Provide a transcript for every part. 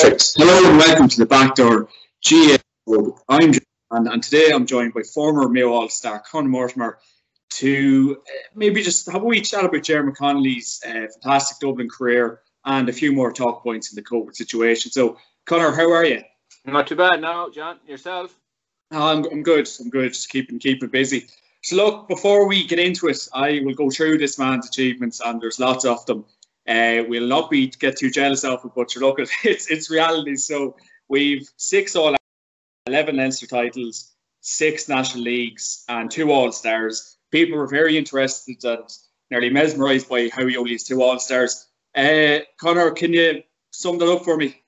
Perfect. Hello and welcome to the Backdoor GAA. I'm John, and, and today I'm joined by former Mayo All Star Conor Mortimer to uh, maybe just have a wee chat about Diarmuid Connolly's uh, fantastic Dublin career and a few more talk points in the COVID situation. So, Conor, how are you? Not too bad now, John. Yourself? Oh, I'm, I'm good. I'm good. Just keeping keeping busy. So, look, before we get into it, I will go through this man's achievements, and there's lots of them. Uh, we'll not be get too jealous of it, but look it's it's reality. So we've six all, eleven Leinster titles, six national leagues, and two All Stars. People were very interested and nearly mesmerised by how he only has two All Stars. Uh, Conor, can you sum that up for me?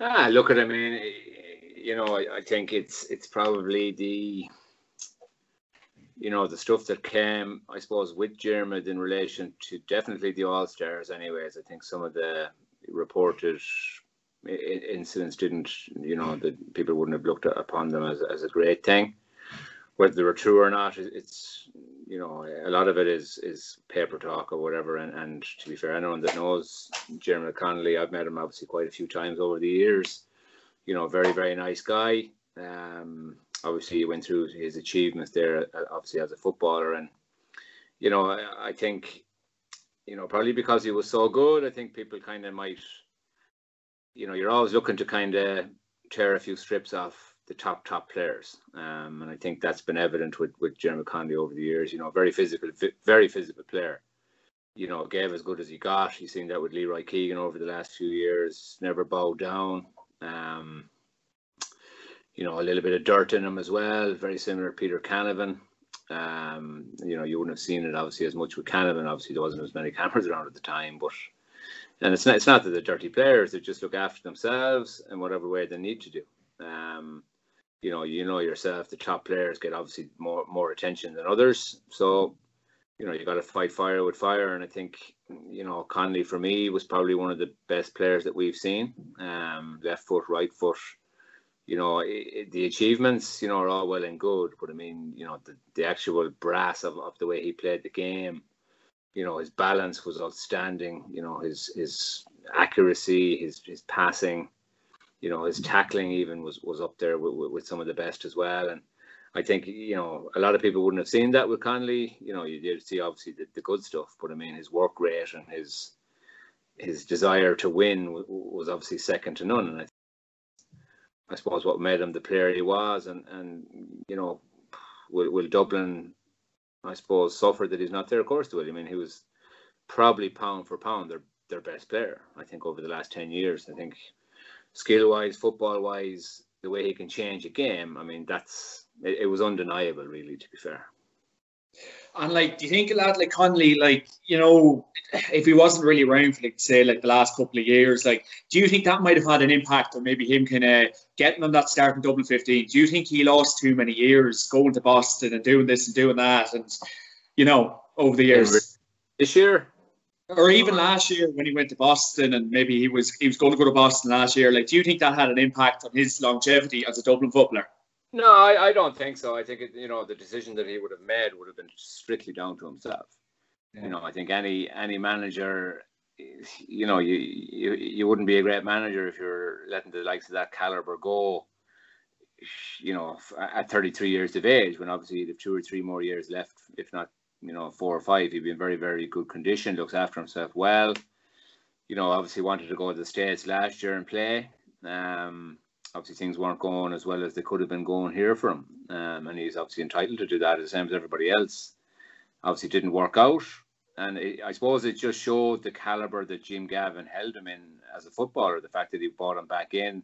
Ah, look at I mean, you know, I, I think it's it's probably the you know, the stuff that came, I suppose, with Dermot in relation to definitely the All Stars, anyways. I think some of the reported incidents didn't, you know, that people wouldn't have looked upon them as, as a great thing. Whether they were true or not, it's, you know, a lot of it is is paper talk or whatever. And, and to be fair, anyone that knows Diarmuid Connolly, I've met him obviously quite a few times over the years. You know, very, very nice guy. Um, obviously he went through his achievements there, uh, obviously as a footballer, and you know I, I think you know probably because he was so good, I think people kind of might, you know, you're always looking to kind of tear a few strips off the top top players, um, and I think that's been evident with with Diarmuid Connolly over the years. You know, very physical, very physical player. You know, gave as good as he got. You've seen that with Lee Keegan over the last few years. Never bowed down. Um, you know, a little bit of dirt in him as well, very similar to Peter Canavan. Um, you know, you wouldn't have seen it obviously as much with Canavan. Obviously, there wasn't as many cameras around at the time, but and it's not it's not that they're dirty players; they just look after themselves in whatever way they need to do. Um, you know, you know yourself, the top players get obviously more more attention than others. So, you know, you got to fight fire with fire, and I think you know Connolly for me was probably one of the best players that we've seen. Um, left foot, right foot you know, it, the achievements, you know, are all well and good, but I mean, you know, the, the actual brass of, of the way he played the game, you know, his balance was outstanding, you know, his his accuracy, his his passing, you know, his tackling even was was up there with, with, with some of the best as well. And I think, you know, a lot of people wouldn't have seen that with Connolly. You know, you did see obviously the, the good stuff, but I mean, his work rate and his his desire to win was obviously second to none. And I I suppose what made him the player he was, and and you know, will, will Dublin, I suppose, suffer that he's not there? Of course, they will. I mean, he was probably pound for pound their their best player. I think over the last ten years. I think skill wise, football wise, the way he can change a game. I mean, that's it, it was undeniable, really. To be fair. And like, do you think a lad like Connolly, like, you know, if he wasn't really around for like say like the last couple of years, like, do you think that might have had an impact on maybe him kind of getting on that start in Dublin 15? Do you think he lost too many years going to Boston and doing this and doing that, and you know, over the years? This year, or even last year when he went to Boston and maybe he was he was going to go to Boston last year. Like, do you think that had an impact on his longevity as a Dublin footballer? No, I, I don't think so. I think it, you know the decision that he would have made would have been strictly down to himself. Yeah. You know, I think any any manager, you know, you, you you wouldn't be a great manager if you're letting the likes of that caliber go. You know, at 33 years of age, when obviously he'd have two or three more years left, if not, you know, four or five. He'd be in very very good condition, looks after himself well. You know, obviously wanted to go to the states last year and play. Um, obviously things weren't going as well as they could have been going here for him. Um, and he's obviously entitled to do that the same as everybody else. Obviously didn't work out. And it, I suppose it just showed the caliber that Jim Gavin held him in as a footballer. The fact that he brought him back in,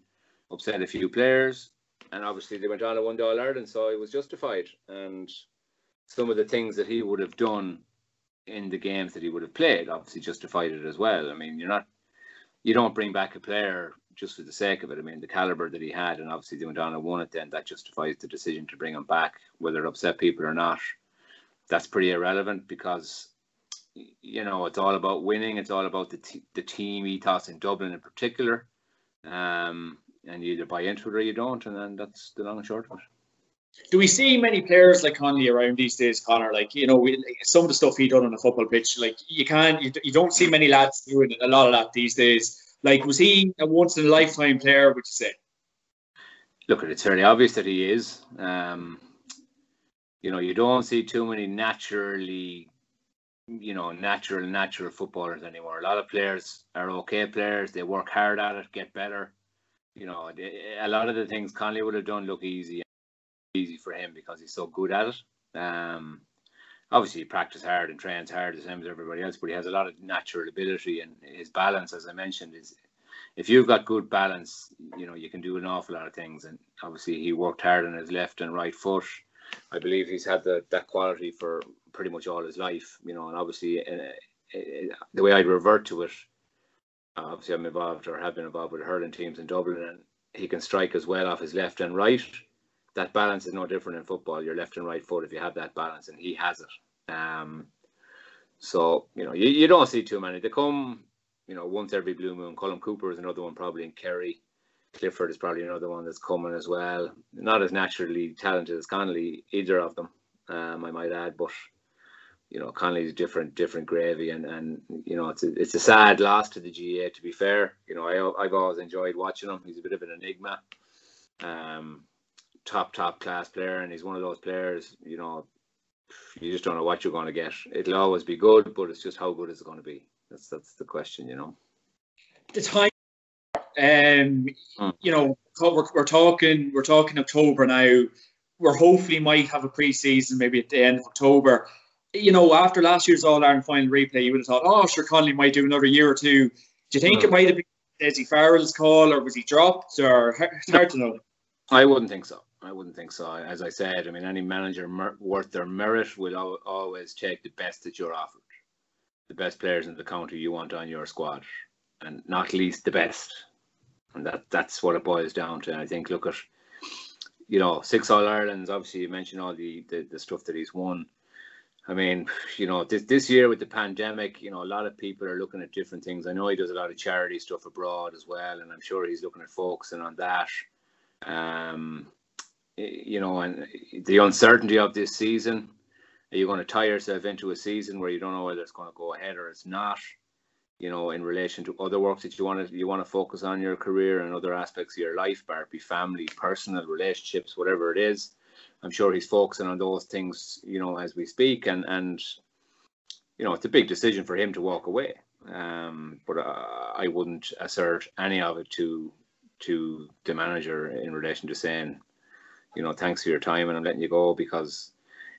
upset a few players, and obviously they went on to one All Ireland, so he was justified. And some of the things that he would have done in the games that he would have played obviously justified it as well. I mean, you're not, you don't bring back a player just for the sake of it. I mean, the caliber that he had, and obviously they went on and won it. Then that justifies the decision to bring him back, whether it upset people or not. That's pretty irrelevant because you know it's all about winning. It's all about the t- the team ethos in Dublin in particular. Um, and you either buy into it or you don't, and then that's the long and short of it do we see many players like Connolly around these days, Conor? Like you know, we, some of the stuff he done on the football pitch, like you can't, you, you don't see many lads doing a lot of that these days Like, was he a once in a lifetime player? Would you say? Look, it's fairly obvious that he is. Um, you know, you don't see too many naturally, you know, natural natural footballers anymore. A lot of players are okay players. They work hard at it, get better. You know, a lot of the things Connolly would have done look easy, easy for him because he's so good at it. Um, obviously, he practices hard and trains hard the same as everybody else, but he has a lot of natural ability and his balance, as I mentioned, is if you've got good balance, you know, you can do an awful lot of things. And obviously, he worked hard on his left and right foot. I believe he's had the, that quality for pretty much all his life, you know, and obviously, uh, uh, the way I'd revert to it, obviously, I'm involved or have been involved with hurling teams in Dublin, and he can strike as well off his left and right. That balance is no different in football. Your left and right foot, if you have that balance, and he has it. Um, so you know, you, you don't see too many. They come you know, once every blue moon. Colm Cooper is another one probably in Kerry. Clifford is probably another one that's coming as well. Not as naturally talented as Connolly, either of them, um, I might add, but you know, Connolly's different, different gravy, and and you know, it's a, it's a sad loss to the GAA. To be fair, you know, I I've always enjoyed watching him. He's a bit of an enigma, um, top top class player, and he's one of those players. You know, you just don't know what you're going to get. It'll always be good, but it's just how good is it going to be. That's that's the question, you know. The time, um, hmm. you know, we're, we're talking we're talking October now. We're hopefully might have a preseason maybe at the end of October. You know, after last year's All Ireland final replay, you would have thought, oh, sure, Connolly might do another year or two. Do you think it hmm. might have been Dessie Farrell's call, or was he dropped, or it's hard to know? I wouldn't think so. I wouldn't think so. As I said, I mean, any manager mer- worth their merit will always take the best that you're offered the best players in the county you want on your squad, and not least the best. And that that's what it boils down to. And I think look at you know six All Irelands. Obviously, you mentioned all the, the the stuff that he's won. I mean, you know, this this year with the pandemic, you know, a lot of people are looking at different things. I know he does a lot of charity stuff abroad as well, and I'm sure he's looking at focusing on that. Um, you know, and the uncertainty of this season, are you going to tie yourself into a season where you don't know whether it's going to go ahead or it's not? You know, in relation to other work that you want to you want to focus on your career and other aspects of your life, be family, personal relationships, whatever it is. I'm sure he's focusing on those things, you know, as we speak, and and you know, it's a big decision for him to walk away. Um, but uh, I wouldn't assert any of it to to the manager in relation to saying, you know, thanks for your time and I'm letting you go because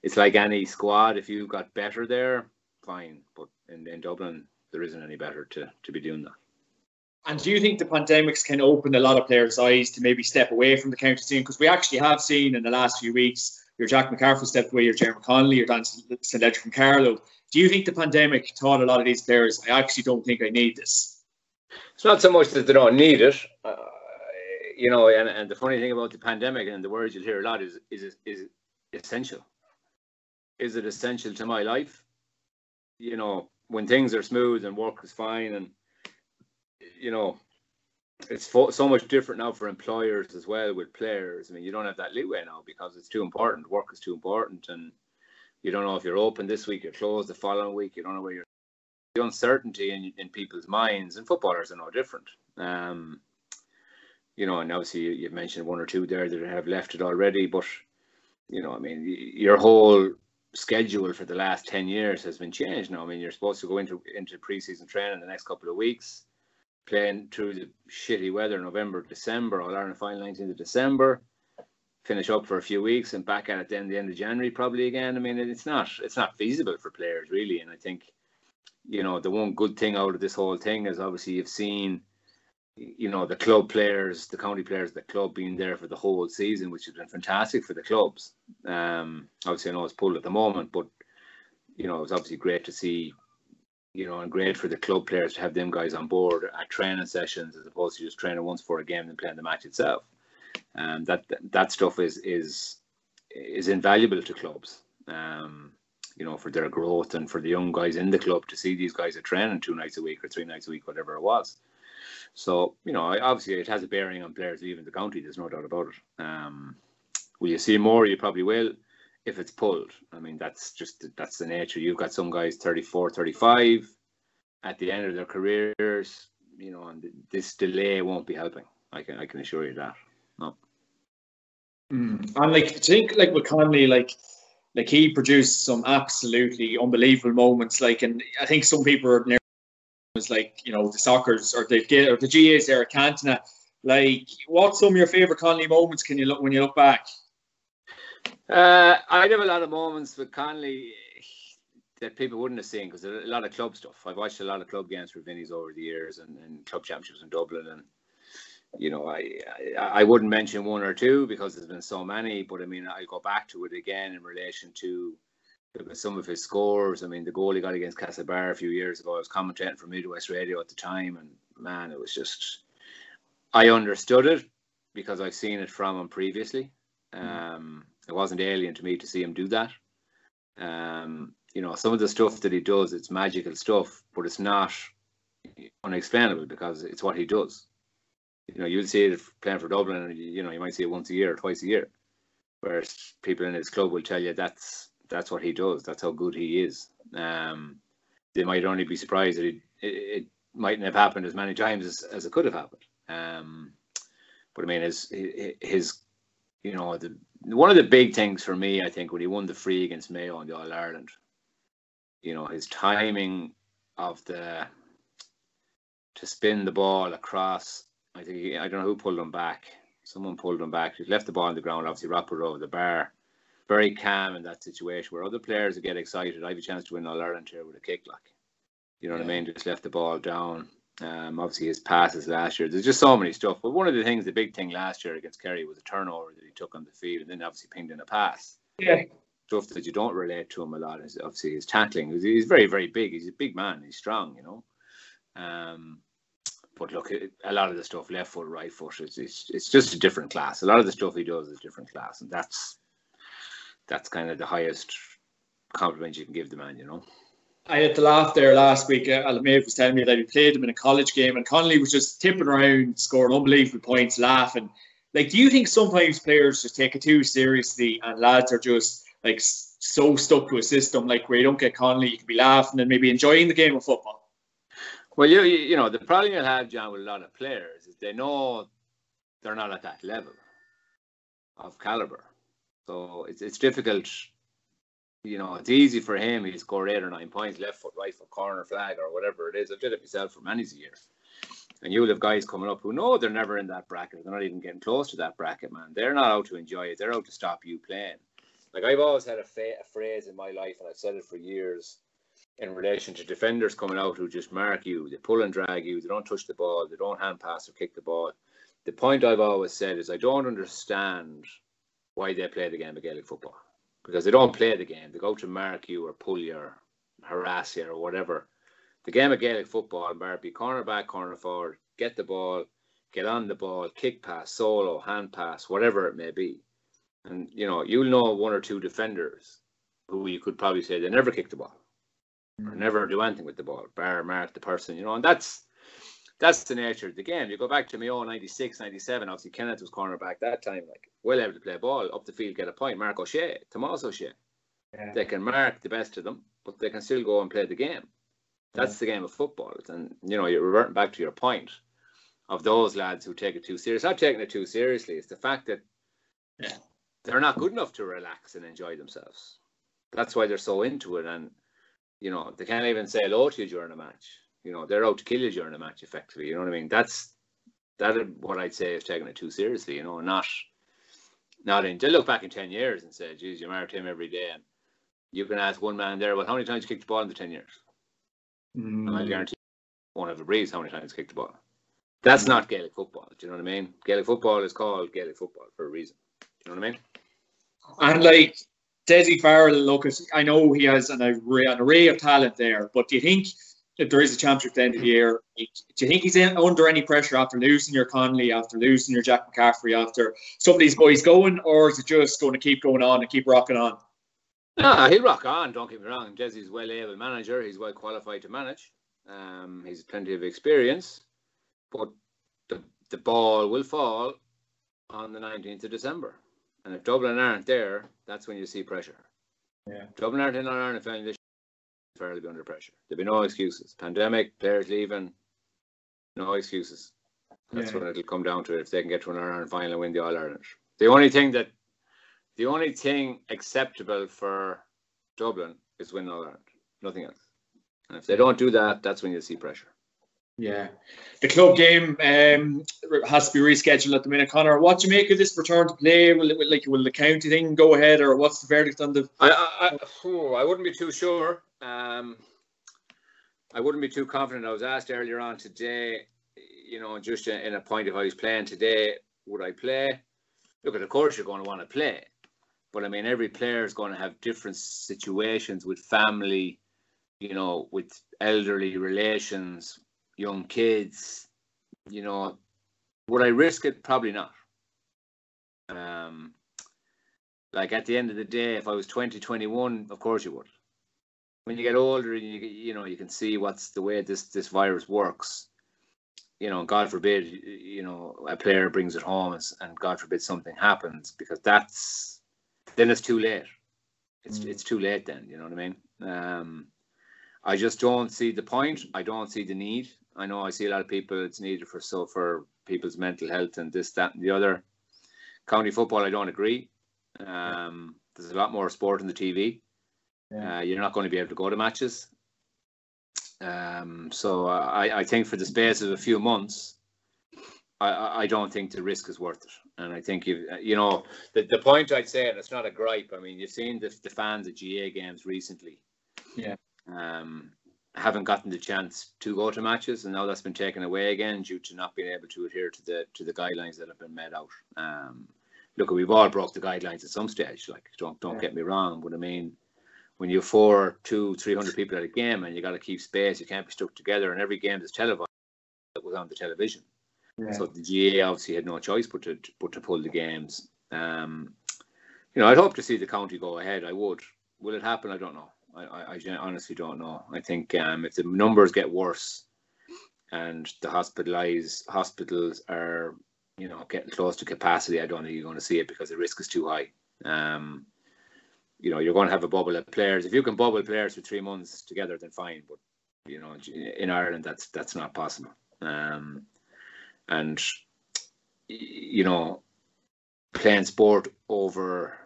it's like any squad. If you got better there, fine. But in, in Dublin, there isn't any better to, to be doing that. And do you think the pandemics can open a lot of players' eyes to maybe step away from the county scene? Because we actually have seen in the last few weeks, your Jack McCaffrey stepped away, your Diarmuid Connolly, your Dan St. Ledger from Carlow. Do you think the pandemic taught a lot of these players, I actually don't think I need this? It's not so much that they don't need it. Uh, you know, and, and the funny thing about the pandemic and the words you'll hear a lot is, is, is essential is it essential to my life? You know, when things are smooth and work is fine, and you know, it's fo- so much different now for employers as well with players. I mean, you don't have that leeway now because it's too important. Work is too important, and you don't know if you're open this week, you're closed the following week. You don't know where you're. The uncertainty in, in people's minds, and footballers are no different. Um, you know, and obviously you, you've mentioned one or two there that have left it already, but you know, I mean, your whole schedule for the last 10 years has been changed now. I mean, you're supposed to go into into preseason training the next couple of weeks, playing through the shitty weather, November, December, All Ireland final 19th of December, finish up for a few weeks and back at it then the end of January probably again. I mean, it's not it's not feasible for players really. And I think, you know, the one good thing out of this whole thing is obviously you've seen you know the club players, the county players, the club being there for the whole season, which has been fantastic for the clubs. Um, obviously, I know it's pulled at the moment, but you know it was obviously great to see, you know, and great for the club players to have them guys on board at training sessions as opposed to just training once for a game and playing the match itself. Um, that that stuff is is is invaluable to clubs. Um, you know, for their growth and for the young guys in the club to see these guys at training two nights a week or three nights a week, whatever it was. So, you know, obviously it has a bearing on players leaving the county. There's no doubt about it. Um, will you see more? You probably will if it's pulled. I mean, that's just that's the nature. You've got some guys 34, 35 at the end of their careers. you know, and this delay won't be helping. I can I can assure you that. No. Mm. And like, think like with Connolly, like, like he produced some absolutely unbelievable moments. Like, and I think some people are was like, you know, the soccer's or the or the GAs there at Cantona. Like, what's some of your favorite Connolly moments? Can you look when you look back? Uh, I have a lot of moments with Connolly that people wouldn't have seen because a lot of club stuff. I've watched a lot of club games for Vinny's over the years and, and club championships in Dublin and you know, I, I, I wouldn't mention one or two because there's been so many, but I mean, I'll go back to it again in relation to some of his scores. I mean, the goal he got against Castlebar a few years ago, I was commentating for Midwest Radio at the time, and man, it was just, I understood it because I've seen it from him previously. Mm-hmm. Um, it wasn't alien to me to see him do that. Um, you know, some of the stuff that he does, it's magical stuff, but it's not unexplainable because it's what he does you know, you'll see it playing for Dublin, and you know, you might see it once a year, or twice a year. Whereas people in his club will tell you that's that's what he does. That's how good he is. Um, they might only be surprised that it, it, it mightn't have happened as many times as, as it could have happened. Um, but I mean, his his you know the one of the big things for me, I think, when he won the free against Mayo in the All Ireland, you know, his timing of the to spin the ball across I think I don't know who pulled him back. Someone pulled him back. He left the ball on the ground. Obviously, Rockwood over the bar. Very calm in that situation where other players would get excited. I have a chance to win All Ireland here with a kick, like you know yeah. what I mean. Just left the ball down. Um, obviously, his passes last year. There's just so many stuff. But one of the things, the big thing last year against Kerry was a turnover that he took on the field, and then obviously pinged in a pass. Yeah. Stuff that you don't relate to him a lot is obviously his tackling. He's, he's very, very big. He's a big man. He's strong, you know. Um, but look, a lot of the stuff, left foot, right foot, it's, it's, it's just a different class. A lot of the stuff he does is a different class, and that's that's kind of the highest compliment you can give the man, you know. I had to laugh there last week. Uh, Alamave was telling me that he played him in a college game, and Connolly was just tipping around, scoring unbelievable points, laughing. Like, do you think sometimes players just take it too seriously, and lads are just like so stuck to a system, like where you don't get Connolly, you can be laughing and maybe enjoying the game of football? Well, you you know the problem you'll have, John, with a lot of players is they know they're not at that level of caliber, so it's it's difficult. You know, it's easy for him. He scored eight or nine points, left foot, right foot, corner flag, or whatever it is. I've did it myself for many years. And you'll have guys coming up who know they're never in that bracket. They're not even getting close to that bracket, man. They're not out to enjoy it. They're out to stop you playing. Like I've always had a, fa- a phrase in my life, and I've said it for years in relation to defenders coming out who just mark you, they pull and drag you, they don't touch the ball, they don't hand pass or kick the ball. The point I've always said is I don't understand why they play the game of Gaelic football because they don't play the game. They go to mark you or pull you or harass you or whatever. The game of Gaelic football, bar be corner back, corner forward, get the ball, get on the ball, kick pass, solo, hand pass, whatever it may be. And you know, you'll know one or two defenders who you could probably say they never kick the ball or mm. never do anything with the ball, bar mark the person, you know, and that's that's the nature of the game. You go back to Mayo 96, 97, obviously Kenneth was cornerback that time, like well able to play ball, up the field, get a point. Mark O'Shea, Tomas O'Shea. Yeah. They can mark the best of them, but they can still go and play the game. That's yeah. the game of football. And you know, you're reverting back to your point of those lads who take it too serious. Not taking it too seriously, it's the fact that yeah. they're not good enough to relax and enjoy themselves. That's why they're so into it and you know, they can't even say hello to you during a match. You know, they're out to kill you during a match, effectively. You know what I mean? That's that what I'd say is taking it too seriously. You know, not not in. They look back in ten years and say, "Geez, you married him every day," and you can ask one man there, "Well, how many times you kicked the ball in the ten years?" Mm. And I guarantee one of a breeze how many times kicked the ball. That's not Gaelic football. Do you know what I mean? Gaelic football is called Gaelic football for a reason. Do you know what I mean? And like Dessie Farrell, look, I know he has an array, an array of talent there, but do you think if there is a championship at the end of the year, do you think he's in, under any pressure after losing your Connolly, after losing your Jack McCaffrey, after some of these boys going, or is it just going to keep going on and keep rocking on? No, he'll rock on. Don't get me wrong. Dessie's well able manager. He's well qualified to manage. Um, he's plenty of experience, but the the ball will fall on the 19th of December. And if Dublin aren't there, that's when you see pressure. Yeah. Dublin aren't in Ireland this fairly be under pressure. There'll be no excuses. Pandemic, players leaving, No excuses. That's Yeah. what it'll come down to if they can get to an Ireland final and win the All Ireland. The only thing that, the only thing acceptable for Dublin is win All Ireland. Nothing else. And if they don't do that, that's when you see pressure. Yeah, the club game um, has to be rescheduled at the minute. Conor, what do you make of this return to play? Will it, like will the county thing go ahead, or what's the verdict on the? I I, oh, I wouldn't be too sure. Um, I wouldn't be too confident. I was asked earlier on today, you know, just in a point if I was playing today, would I play? Look, of course you're going to want to play, but I mean every player is going to have different situations with family, you know, with elderly relations, young kids. You know, would I risk it? Probably not. Um, like at the end of the day, if I was 20, 21, of course you would. When you get older, and you you know you can see what's the way this this virus works. You know, God forbid, you know, a player brings it home, and, and God forbid something happens, because that's then it's too late. It's Mm. it's too late then. You know what I mean? Um, I just don't see the point. I don't see the need. I know I see a lot of people. It's needed for so for people's mental health and this, that, and the other. County football, I don't agree. Um, there's a lot more sport on the TV. Yeah. Uh, you're not going to be able to go to matches. Um, so I, I think for the space of a few months, I, I don't think the risk is worth it. And I think you you know the, the point I'd say, and it's not a gripe. I mean, you've seen the, the fans at GAA games recently. Yeah. Um, haven't gotten the chance to go to matches, and now that's been taken away again due to not being able to adhere to the to the guidelines that have been made out. Um, look, we've all broke the guidelines at some stage. Like, don't don't Yeah. get me wrong, but I mean, when you're four, two, three hundred people at a game, and you got to keep space, you can't be stuck together, and every game is televised. That was on the television. Yeah. So the GAA obviously had no choice but to but to pull the games. Um, you know, I'd hope to see the county go ahead. I would. Will it happen? I don't know. I, I, I honestly don't know. I think um, if the numbers get worse and the hospitalized hospitals are, you know, getting close to capacity, I don't think you're going to see it because the risk is too high. Um, you know, you're going to have a bubble of players. If you can bubble players for three months together, then fine. But you know, in Ireland, that's that's not possible. Um, and you know, playing sport over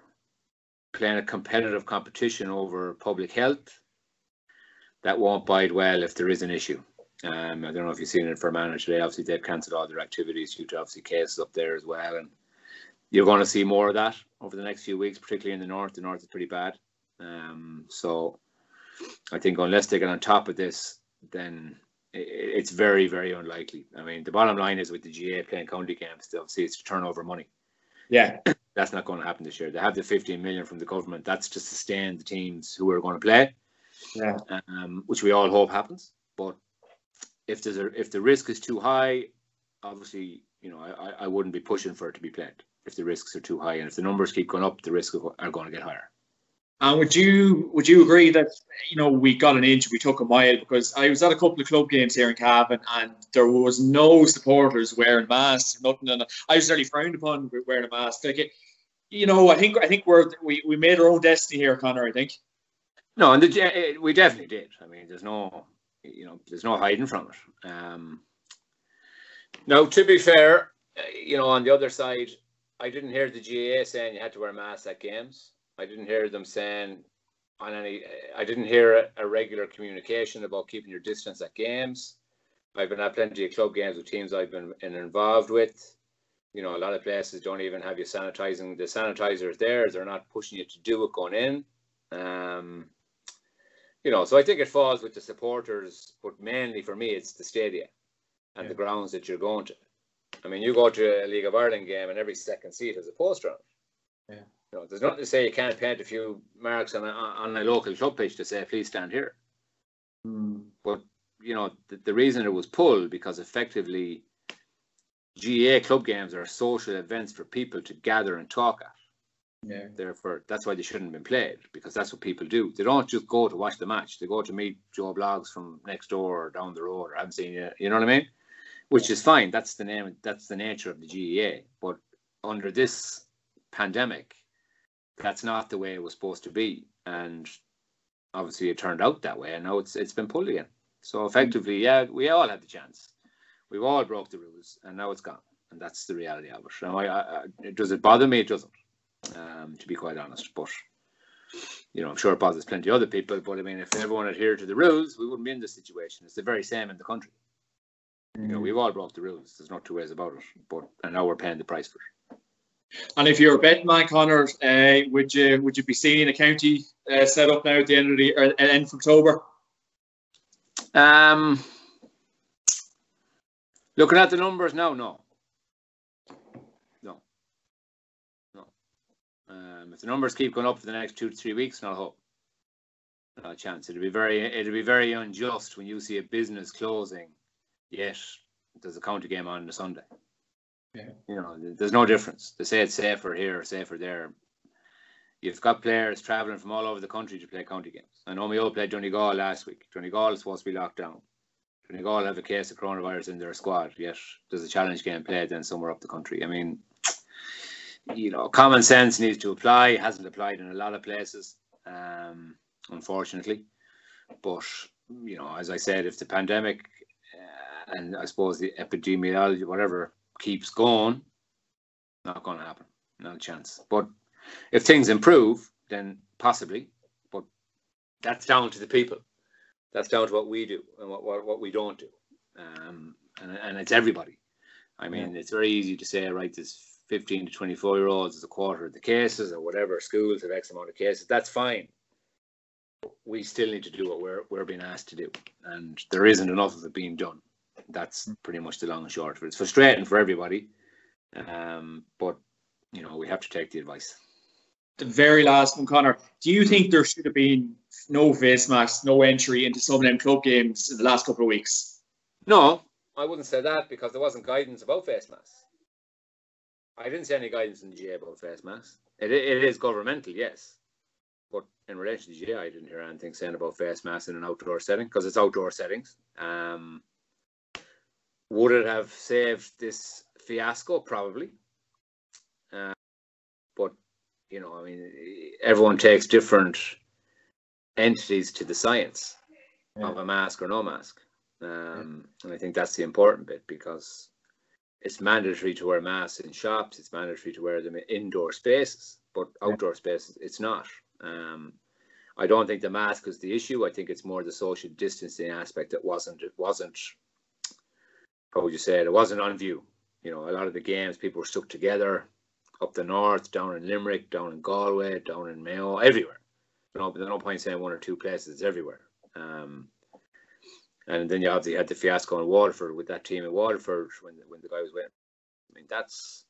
playing a competitive competition over public health, that won't bide well if there is an issue. Um, I don't know if you've seen it for Manor today. Obviously, they've cancelled all their activities due to obviously cases up there as well, and you're going to see more of that over the next few weeks, particularly in the north. The north is pretty bad. Um, so I think unless they get on top of this, then it's very, very unlikely. I mean, the bottom line is with the GAA playing county games, obviously it's to turn over money. Yeah. That's not going to happen this year. They have the 15 million from the government. That's to sustain the teams who are going to play, Yeah. um, which we all hope happens. But if there's a, if the risk is too high, obviously, you know, I, I- wouldn't be pushing for it to be played if the risks are too high. And if the numbers keep going up, the risks are going to get higher. And would you would you agree that you know we got an inch, we took a mile because I was at a couple of club games here in Cavan and there was no supporters wearing masks, nothing, and I was really frowned upon wearing a mask. Like, it, you know, I think I think we're we, we made our own destiny here, Conor. I think. No, and the, we definitely did. I mean, there's no, you know, there's no hiding from it. Um, now, to be fair, eh, you know, on the other side, I didn't hear the GAA saying you had to wear masks at games. I didn't hear them saying on any. I didn't hear a, a regular communication about keeping your distance at games. I've been at plenty of club games with teams I've been in, involved with. You know, a lot of places don't even have you sanitizing. The sanitizer is there. They're not pushing you to do it going in. Um, you know, so I think it falls with the supporters, but mainly for me, it's the stadia and the grounds that you're going to. I mean, you go to a League of Ireland game and every second seat has a poster on it. Yeah. You know, there's nothing to say you can't paint a few marks on a, on a local club pitch to say, please stand here. Hmm. But, you know, the, the reason it was pulled because effectively GAA club games are social events for people to gather and talk at Yeah. therefore that's why they shouldn't have been played because that's what people do. They don't just go to watch the match; they go to meet Joe Blogs from next door or down the road or I haven't seen you. You know what I mean? Which is fine. That's the name. That's the nature of the GAA. But under this pandemic, that's not the way it was supposed to be, and obviously it turned out that way. And now it's it's been pulled again. So effectively, yeah, we all had the chance. We've all broke the rules, and now it's gone, and that's the reality of it. Now, I, I, does it bother me? It doesn't, um, to be quite honest. But you know, I'm sure it bothers plenty of other people. But I mean, if everyone adhered to the rules, we wouldn't be in this situation. It's the very same in the country. Mm. You know, mm. we've all broke the rules. There's not two ways about it. But and now we're paying the price for it. And if you're a betting man, Conor, uh, would you would you be seeing a county uh, set up now at the end of the or end of October? Um, looking at the numbers now, no, no, no. Um, if the numbers keep going up for the next two to three weeks, not a hope, not a chance. It'd be very, it'd be very unjust when you see a business closing, yet there's a county game on the Sunday. Yeah. You know, there's no difference. They say it's safer here, safer there. You've got players travelling from all over the country to play county games. I know we all played Donegal last week. Donegal is supposed to be locked down. Donegal have a case of coronavirus in their squad, yet there's a challenge game played then somewhere up the country. I mean, you know, common sense needs to apply. It hasn't applied in a lot of places, um, unfortunately. But, you know, as I said, if the pandemic uh, and I suppose the epidemiology, whatever, keeps going, not going to happen. No chance. But if things improve, then possibly. But that's down to the people. That's down to what we do and what what, what we don't do. Um, and, and it's everybody. I mean, yeah. it's very easy to say, right, there's 15 to 24 year olds is a quarter of the cases or whatever, schools have X amount of cases. That's fine. We still need to do what we're, we're being asked to do. And there isn't enough of it being done that's pretty much the long and short of it. It's frustrating for everybody, um, but you know we have to take the advice. The very last one, Conor. Do you think there should have been no face masks, no entry into some of them club games in the last couple of weeks? No, I wouldn't say that because there wasn't guidance about face masks. I didn't see any guidance in the GAA about face masks. It, it is governmental, yes. But in relation to the GAA, I didn't hear anything saying about face masks in an outdoor setting because it's outdoor settings. Um, would it have saved this fiasco? Probably. Uh, but, you know, I mean, everyone takes different entities to the science yeah. of a mask or no mask. Um, yeah. And I think that's the important bit because it's mandatory to wear masks in shops, it's mandatory to wear them in indoor spaces, but outdoor yeah. spaces, it's not. Um, I don't think the mask is the issue. I think it's more the social distancing aspect that wasn't it wasn't how would you say it? It wasn't on view. You know, a lot of the games people were stuck together up the north, down in Limerick, down in Galway, down in Mayo, everywhere. You know, but there's no point saying one or two places, it's everywhere. Um, and then you obviously had the fiasco in Waterford with that team in Waterford when when the guy was winning. I mean, that's.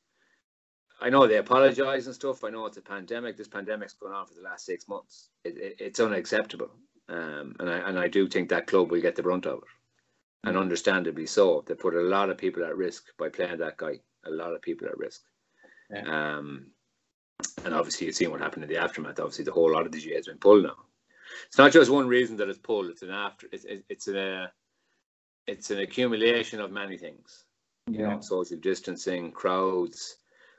I know they apologise and stuff. I know it's a pandemic. This pandemic's going on for the last six months. It, it, it's unacceptable, um, and I and I do think that club will get the brunt of it and understandably so. They put a lot of people at risk by playing that guy. A lot of people at risk. Yeah. Um, and obviously, you've seen what happened in the aftermath. Obviously, the whole lot of the GAA has been pulled now. It's not just one reason that it's pulled. It's an after. It's it's a it's an accumulation of many things. You know, social distancing, crowds,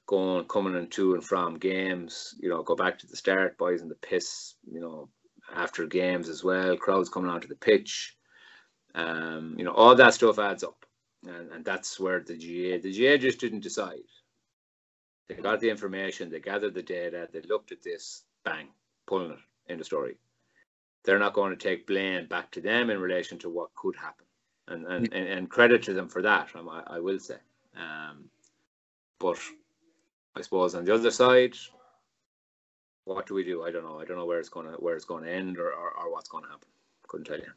going coming and to and from games. You know, go back to the start, boys in the piss. You know, after games as well, crowds coming onto the pitch. Um, you know, all that stuff adds up. And, and that's where the GAA, the GAA just didn't decide. They got the information, they gathered the data, they looked at this, bang, pulling it in the story. They're not going to take blame back to them in relation to what could happen. And and, mm. and, and credit to them for that, I, I will say. Um, but I suppose on the other side, what do we do? I don't know. I don't know where it's gonna where it's gonna end or, or, or what's gonna happen. Couldn't tell you.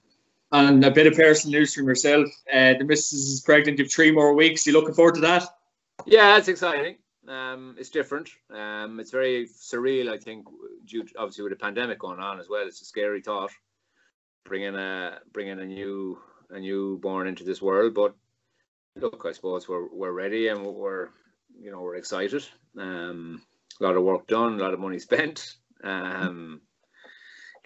And a bit of personal news from yourself. Uh, the missus is pregnant. You have three more weeks. You looking forward to that? Yeah, it's exciting. Um, it's different. Um, it's very surreal. I think, due to, obviously with the pandemic going on as well, it's a scary thought bringing a bringing a new a newborn into this world. But look, I suppose we're we're ready and we're you know we're excited. Um, a lot of work done, a lot of money spent. Um,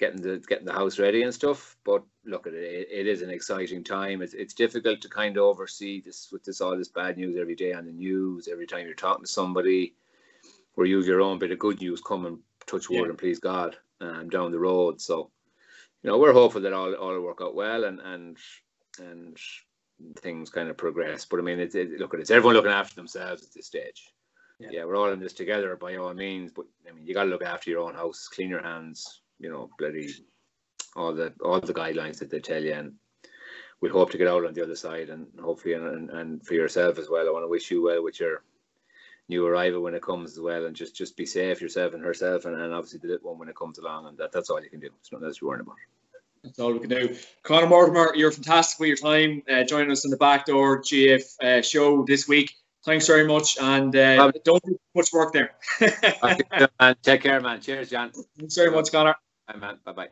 getting the getting the house ready and stuff. But look, at it, it is an exciting time. It's, it's difficult to kind of oversee this with this all this bad news every day on the news. Every time you're talking to somebody, where you have your own bit of good news coming, touch wood yeah. and please God, um, down the road. So, you know, we're hopeful that all all will work out well and and and things kind of progress. But I mean, it's it, look, at it, it's everyone looking after themselves at this stage. Yeah. Yeah. we're all in this together by all means. But I mean, you got to look after your own house, clean your hands. You know, bloody all the all the guidelines that they tell you, and we hope to get out on the other side, and hopefully, and, and, and for yourself as well. I want to wish you well with your new arrival when it comes as well, and just just be safe yourself and herself, and, and obviously the little one when it comes along, and that, that's all you can do. It's nothing else to worry about. That's all we can do. Conor Mortimer, you're fantastic for your time uh, joining us in the Backdoor GF uh, show this week. Thanks very much, and uh, don't do much work there. man. Take care, man. Cheers, John. Thanks very much, Conor. Bye, man. Bye bye.